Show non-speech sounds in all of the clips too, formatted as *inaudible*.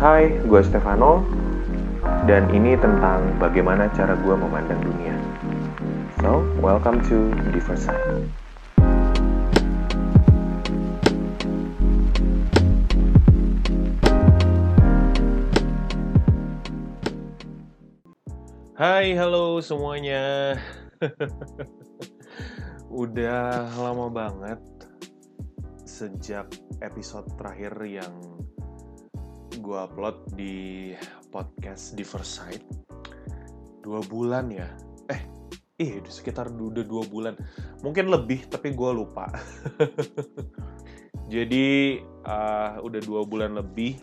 Hai, gue Stefano, dan ini tentang bagaimana cara gue memandang dunia. So, welcome to Different Side. Hai, halo semuanya. *laughs* Udah lama banget sejak episode terakhir yang gue upload di podcast Diverside dua bulan ya? Eh eh sekitar udah dua bulan. Mungkin lebih tapi gue lupa. *laughs* Jadi uh, udah dua bulan lebih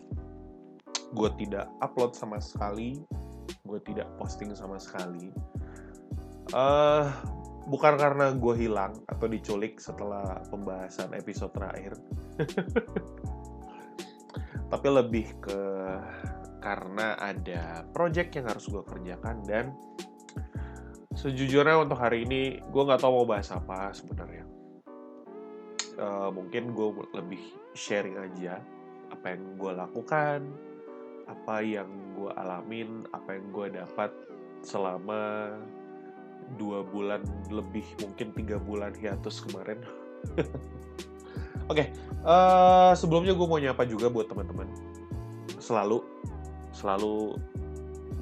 gue tidak upload sama sekali. Gue tidak posting sama sekali. Uh, bukan karena gue hilang atau diculik setelah pembahasan episode terakhir *laughs* tapi lebih ke karena ada project yang harus gue kerjakan dan sejujurnya untuk hari ini gue nggak tahu mau bahas apa sebenarnya. Uh, mungkin gue lebih sharing aja apa yang gue lakukan apa yang gue alamin apa yang gue dapat selama dua bulan lebih mungkin tiga bulan hiatus kemarin *laughs* Oke, okay, uh, eh, sebelumnya gue mau nyapa juga buat teman-teman. Selalu, selalu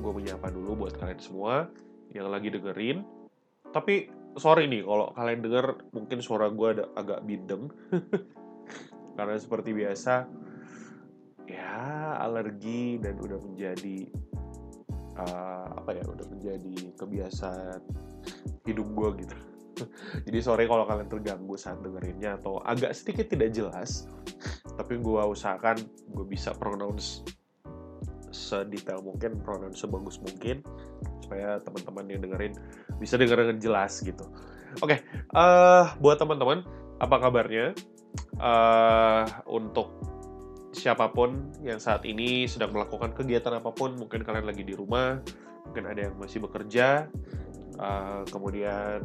gue menyapa dulu buat kalian semua yang lagi dengerin. Tapi sorry nih kalau kalian denger mungkin suara gue ada agak bindeng. *laughs* Karena seperti biasa, ya alergi dan udah menjadi uh, apa ya, udah menjadi kebiasaan hidup gue gitu. Jadi sore kalau kalian terganggu saat dengerinnya atau agak sedikit tidak jelas, tapi gue usahakan gue bisa pronounce sedetail mungkin, pronounce sebagus mungkin supaya teman-teman yang dengerin bisa denger dengan jelas gitu. Oke, okay, uh, eh, buat teman-teman apa kabarnya? Uh, untuk siapa pun yang saat ini sedang melakukan kegiatan apa pun, mungkin kalian lagi di rumah, mungkin ada yang masih bekerja, uh, kemudian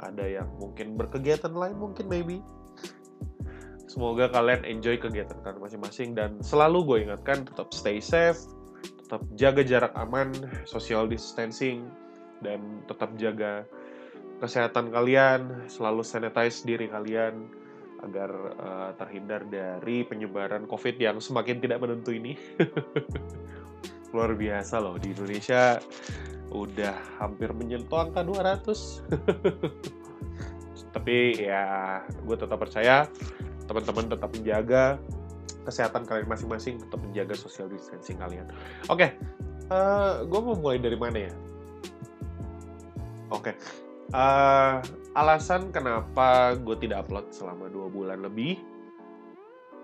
ada yang mungkin berkegiatan lain mungkin maybe semoga kalian enjoy kegiatan kalian masing-masing dan selalu gue ingatkan tetap stay safe tetap jaga jarak aman social distancing dan tetap jaga kesehatan kalian selalu sanitize diri kalian agar uh, terhindar dari penyebaran COVID yang semakin tidak menentu ini. *laughs* Luar biasa loh di Indonesia udah hampir menyentuh angka 200 *laughs* tapi ya gue tetap percaya teman-teman tetap menjaga kesehatan kalian masing-masing tetap menjaga social distancing kalian. Oke okay, uh, eh, gue mau mulai dari mana ya? Oke okay. uh, eh, alasan kenapa gue tidak upload selama dua bulan lebih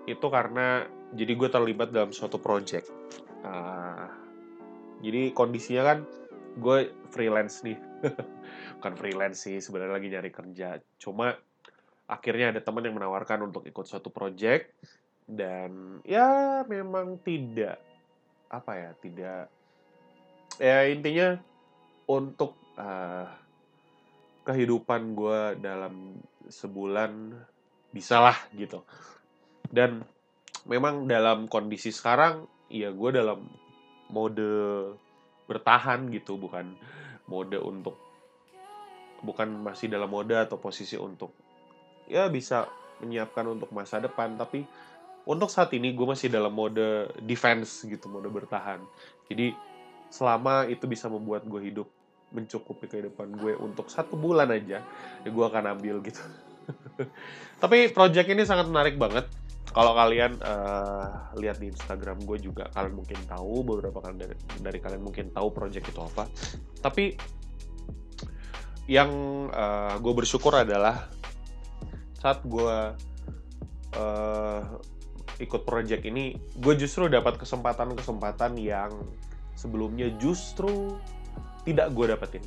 itu karena jadi gue terlibat dalam suatu project. Uh, jadi kondisinya kan gue freelance nih. *laughs* Bukan freelance sih sebenarnya lagi nyari kerja. Cuma akhirnya ada teman yang menawarkan untuk ikut suatu project. Dan ya memang tidak apa ya tidak ya intinya untuk uh, kehidupan gue dalam sebulan bisalah gitu. Dan memang dalam kondisi sekarang ya gue dalam mode bertahan gitu bukan mode untuk bukan masih dalam mode atau posisi untuk ya bisa menyiapkan untuk masa depan. Tapi untuk saat ini gue masih dalam mode defense gitu mode bertahan. Jadi selama itu bisa membuat gue hidup mencukupi kehidupan gue untuk satu bulan aja ya gue akan ambil gitu. *laughs* Tapi project ini sangat menarik banget kalau kalian uh, lihat di Instagram gue juga kalian mungkin tahu beberapa kalian dari, dari kalian mungkin tahu project itu apa. Tapi yang uh, gue bersyukur adalah saat gue uh, ikut project ini gue justru dapat kesempatan-kesempatan yang sebelumnya justru tidak gue dapetin.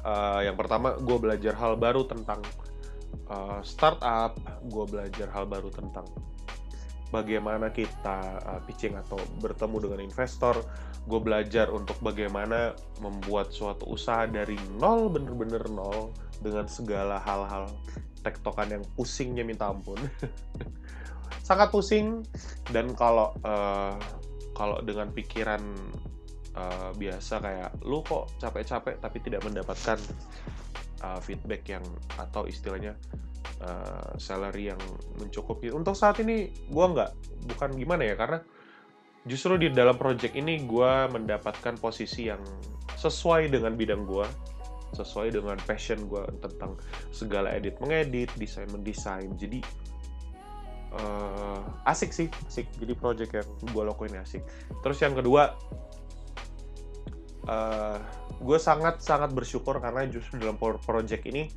Uh, yang pertama gue belajar hal baru tentang uh, startup, gue belajar hal baru tentang bagaimana kita uh, pitching atau bertemu dengan investor. Gue belajar untuk bagaimana membuat suatu usaha dari nol, bener-bener nol, dengan segala hal-hal tektokan yang pusingnya minta ampun. *laughs* Sangat pusing, dan kalau uh, kalau dengan pikiran uh, biasa kayak lu kok capek-capek tapi tidak mendapatkan uh, feedback yang atau istilahnya uh, salary yang mencukupi. Untuk saat ini gue nggak bukan gimana ya karena justru di dalam project ini gue mendapatkan posisi yang sesuai dengan bidang gue sesuai dengan passion gue tentang segala edit mengedit desain mendesain. Jadi uh, asik sih asik. Jadi project yang gue lakuin asik. Terus yang kedua uh, gue sangat sangat bersyukur karena justru dalam project ini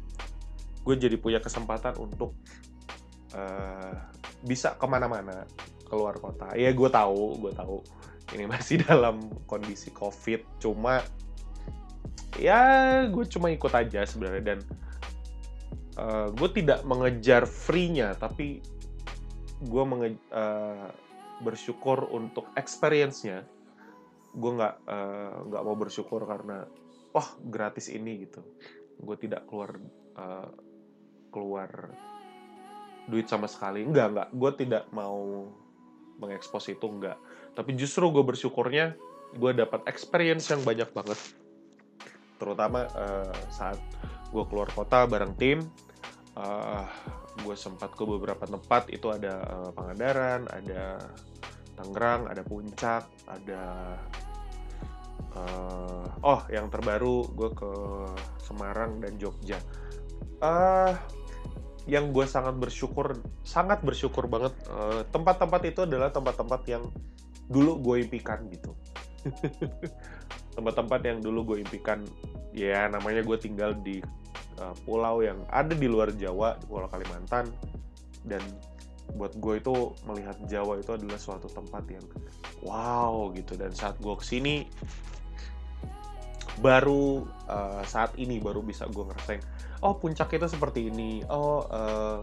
gue jadi punya kesempatan untuk uh, bisa ke mana-mana keluar kota. Ya gue tahu gue tahu ini *laughs* masih dalam kondisi covid cuma ya gue cuma ikut aja sebenarnya dan uh, gue tidak mengejar free-nya tapi gue uh, bersyukur untuk experience-nya gue nggak nggak uh, mau bersyukur karena wah gratis ini gitu. Gue tidak keluar uh, keluar duit sama sekali. Enggak enggak gue tidak mau mengekspos itu enggak tapi justru gue bersyukurnya gue dapat experience yang banyak banget. Terutama uh, saat gue keluar kota bareng tim uh, gue sempat ke beberapa tempat. Itu ada uh, Pangandaran ada Tangerang ada Puncak ada uh, oh yang terbaru gue ke Semarang dan Jogja. Uh, yang gue sangat bersyukur sangat bersyukur banget eh, tempat-tempat itu adalah tempat-tempat yang dulu gue impikan gitu. *laughs* Tempat-tempat yang dulu gue impikan ya namanya gue tinggal di uh, pulau yang ada di luar Jawa di Pulau Kalimantan dan buat gue itu melihat Jawa itu adalah suatu tempat yang wow gitu. Dan saat gue ke sini baru uh, saat ini baru bisa gue ngerasain oh puncak itu seperti ini oh uh,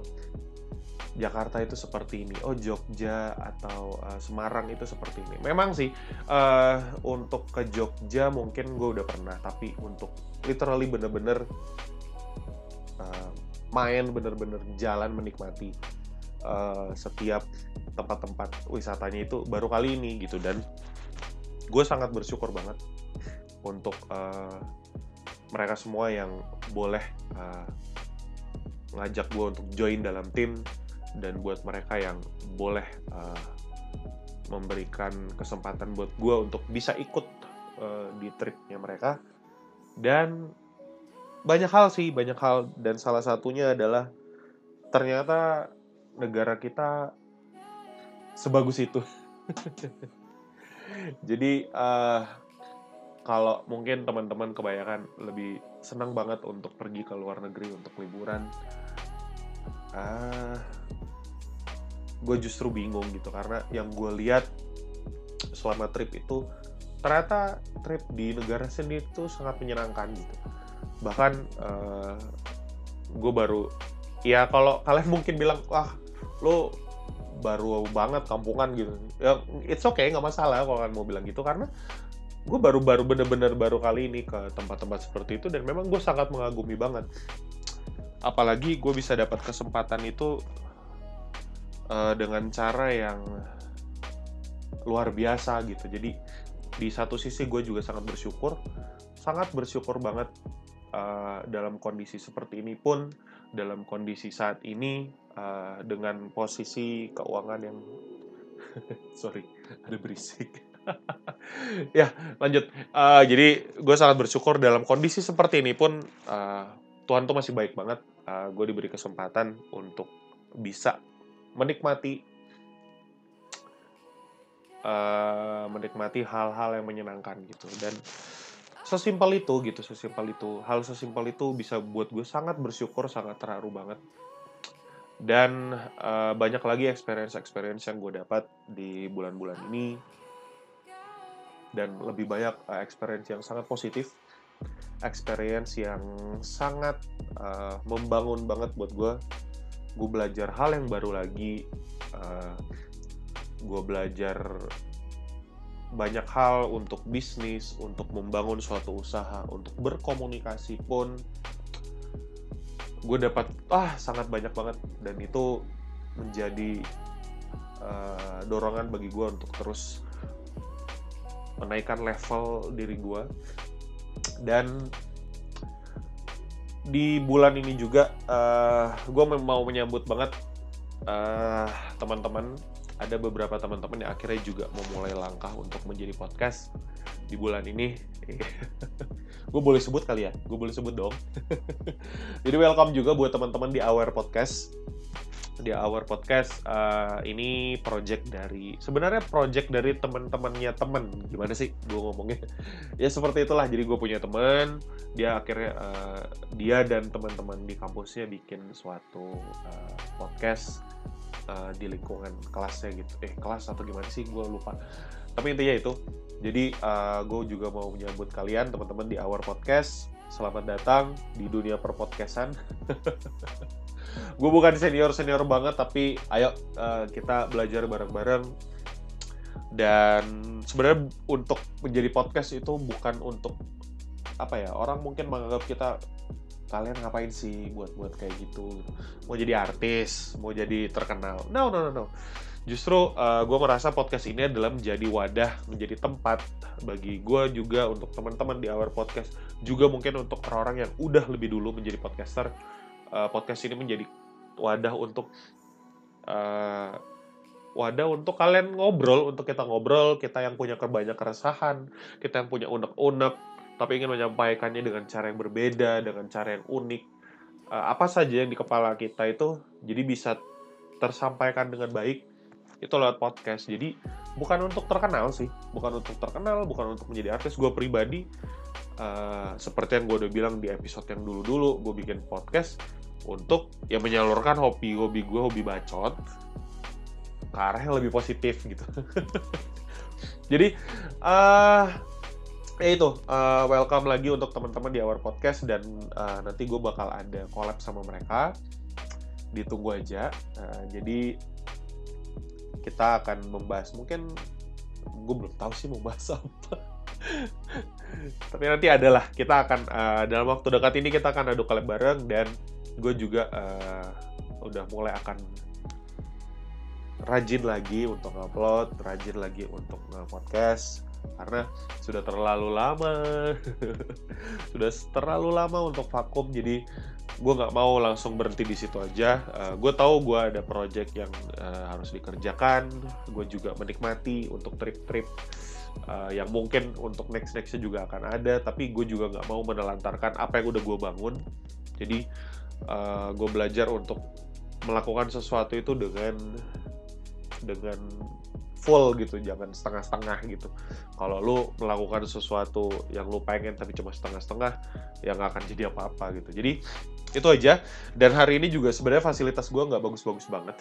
Jakarta itu seperti ini oh Jogja atau uh, Semarang itu seperti ini. Memang sih uh, untuk ke Jogja mungkin gue udah pernah tapi untuk literally bener-bener uh, main bener-bener jalan menikmati uh, setiap tempat-tempat wisatanya itu baru kali ini gitu. Dan gue sangat bersyukur banget untuk uh, mereka semua yang boleh uh, ngajak gue untuk join dalam tim dan buat mereka yang boleh uh, memberikan kesempatan buat gue untuk bisa ikut uh, di tripnya mereka. Dan banyak hal sih banyak hal. Dan salah satunya adalah ternyata negara kita sebagus itu. *laughs* Jadi uh, kalau mungkin teman-teman kebanyakan lebih senang banget untuk pergi ke luar negeri untuk liburan ah gue justru bingung gitu. Karena yang gue lihat selama trip itu ternyata trip di negara sendiri itu sangat menyenangkan gitu. Bahkan uh, eh, gue baru ya kalau kalian mungkin bilang wah lo baru banget kampungan gitu. Ya it's okay nggak masalah kalau kalian mau bilang gitu karena gue baru-baru bener-bener baru kali ini ke tempat-tempat seperti itu dan memang gue sangat mengagumi banget. Apalagi gue bisa dapat kesempatan itu uh, dengan cara yang luar biasa gitu. Jadi di satu sisi gue juga sangat bersyukur sangat bersyukur banget uh, dalam kondisi seperti ini pun dalam kondisi saat ini uh, dengan posisi keuangan yang *laughs* sorry ada berisik. *laughs* Ya lanjut. Uh, jadi gue sangat bersyukur dalam kondisi seperti ini pun uh, Tuhan tuh masih baik banget. Uh, gue diberi kesempatan untuk bisa menikmati uh, menikmati hal-hal yang menyenangkan gitu. Dan sesimpel itu gitu sesimpel itu hal sesimpel itu bisa buat gue sangat bersyukur sangat terharu banget dan uh, banyak lagi experience-experience yang gue dapat di bulan-bulan ini. Dan lebih banyak uh, experience yang sangat positif. Experience yang sangat uh, membangun banget buat gue. Gue belajar hal yang baru lagi uh, gue belajar banyak hal untuk bisnis untuk membangun suatu usaha untuk berkomunikasi pun gue dapat ah sangat banyak banget. Dan itu menjadi uh, dorongan bagi gue untuk terus menaikkan level diri gue dan di bulan ini juga uh, eh, gue mau menyambut banget uh, teman-teman. Ada beberapa teman-teman yang akhirnya juga memulai langkah untuk menjadi podcast di bulan ini. *laughs* Gue boleh sebut kali ya? Gue boleh sebut dong. *laughs* Jadi welcome juga buat teman-teman di Aware Podcast. Di Our Podcast uh, ini project dari sebenarnya project dari teman-temannya temen gimana sih gue ngomongnya? *laughs* Ya seperti itulah. Jadi gue punya teman dia akhirnya uh, dia dan teman-teman di kampusnya bikin suatu uh, podcast uh, di lingkungan kelasnya gitu. Eh kelas atau gimana sih? Gue lupa tapi intinya itu. Jadi uh, gue juga mau menyambut kalian teman-teman di Our Podcast. Selamat datang di dunia perpodcastan. *laughs* Gue bukan senior senior banget tapi ayo uh, kita belajar bareng-bareng. Dan sebenarnya untuk menjadi podcast itu bukan untuk apa ya orang mungkin menganggap kita kalian ngapain sih buat buat kayak gitu? Mau jadi artis mau jadi terkenal. No no no no justru uh, eh, gue merasa podcast ini adalah menjadi wadah menjadi tempat bagi gue juga untuk teman-teman di awal podcast juga mungkin untuk orang-orang yang udah lebih dulu menjadi podcaster uh, podcast ini menjadi wadah untuk uh, wadah untuk kalian ngobrol, untuk kita ngobrol, kita yang punya kebanyak keresahan, kita yang punya unek-unek, tapi ingin menyampaikannya dengan cara yang berbeda, dengan cara yang unik. Uh, apa saja yang di kepala kita itu jadi bisa tersampaikan dengan baik itu lewat podcast. Jadi bukan untuk terkenal sih, bukan untuk terkenal, bukan untuk menjadi artis. Gue pribadi uh, seperti yang gue udah bilang di episode yang dulu-dulu, gue bikin podcast untuk ya menyalurkan hobi-hobi gue hobi bacot ke arah yang lebih positif gitu. *laughs* Jadi uh, ya itu uh, welcome lagi untuk teman-teman di Our Podcast dan uh, nanti gue bakal ada collab sama mereka. Ditunggu aja. Uh, jadi kita akan membahas mungkin gue belum tahu sih mau bahas *laughs* apa. Tapi nanti adalah kita akan uh, dalam waktu dekat ini kita akan adu collab bareng dan gue juga uh, udah mulai akan rajin lagi untuk ngupload, rajin lagi untuk nge-podcast karena sudah terlalu lama *laughs* sudah terlalu lama untuk vakum jadi gue nggak mau langsung berhenti di situ aja. Uh, gue tahu gue ada project yang uh, harus dikerjakan. Gue juga menikmati untuk trip-trip uh, yang mungkin untuk next nextnya juga akan ada tapi gue juga nggak mau menelantarkan apa yang udah gue bangun. Jadi uh, gue belajar untuk melakukan sesuatu itu dengan dengan full gitu jangan setengah-setengah gitu. Kalau lu melakukan sesuatu yang lu pengen tapi cuma setengah-setengah ya nggak akan jadi apa-apa gitu. Jadi itu aja. Dan hari ini juga sebenarnya fasilitas gue nggak bagus-bagus banget.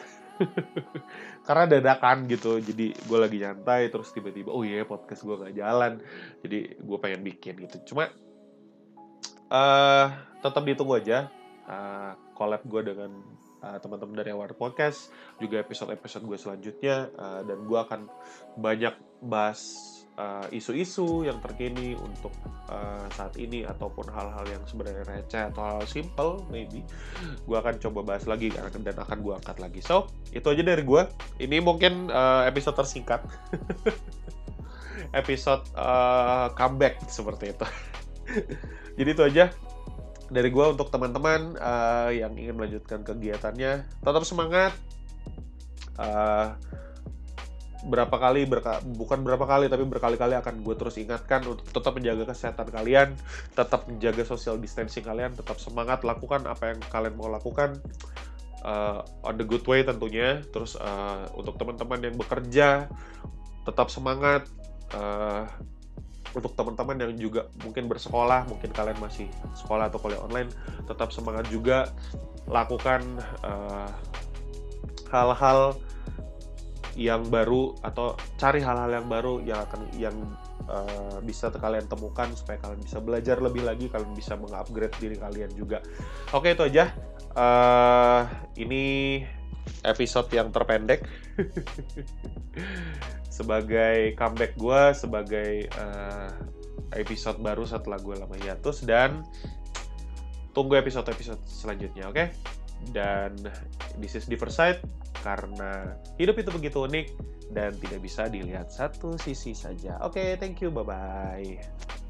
*laughs* Karena dadakan gitu. Jadi gue lagi nyantai terus tiba-tiba oh iya yeah, podcast gue nggak jalan. Jadi gue pengen bikin gitu. Cuma uh, tetap ditunggu aja uh, collab gue dengan uh, teman-teman dari Award Podcast, juga episode-episode gue selanjutnya, uh, dan gue akan banyak bahas isu-isu uh, yang terkini untuk uh, saat ini ataupun hal-hal yang sebenarnya receh atau hal, -hal simple maybe. Gue akan coba bahas lagi dan akan gue angkat lagi. So itu aja dari gue. Ini mungkin uh, episode tersingkat. *laughs* Episode uh, comeback seperti itu. *laughs* Jadi itu aja dari gue untuk teman-teman uh, yang ingin melanjutkan kegiatannya tetap semangat. Uh, berapa kali berka bukan berapa kali tapi berkali-kali akan gue terus ingatkan untuk tetap menjaga kesehatan kalian tetap menjaga social distancing kalian tetap semangat lakukan apa yang kalian mau lakukan uh, on the good way tentunya. Terus uh, untuk teman-teman yang bekerja tetap semangat uh, untuk teman-teman yang juga mungkin bersekolah, mungkin kalian masih sekolah atau kuliah online, tetap semangat juga lakukan eh, hal-hal yang baru atau cari hal-hal yang baru yang akan yang uh, bisa kalian temukan supaya kalian bisa belajar lebih lagi, kalian bisa mengupgrade diri kalian juga. Oke itu aja. Uh, ini episode yang terpendek. *laughs* sebagai comeback gue sebagai uh, episode baru setelah gue lama hiatus dan tunggu episode-episode selanjutnya oke okay? Dan this is Diverside karena hidup itu begitu unik dan tidak bisa dilihat satu sisi saja. Oke, okay, thank you. Bye-bye.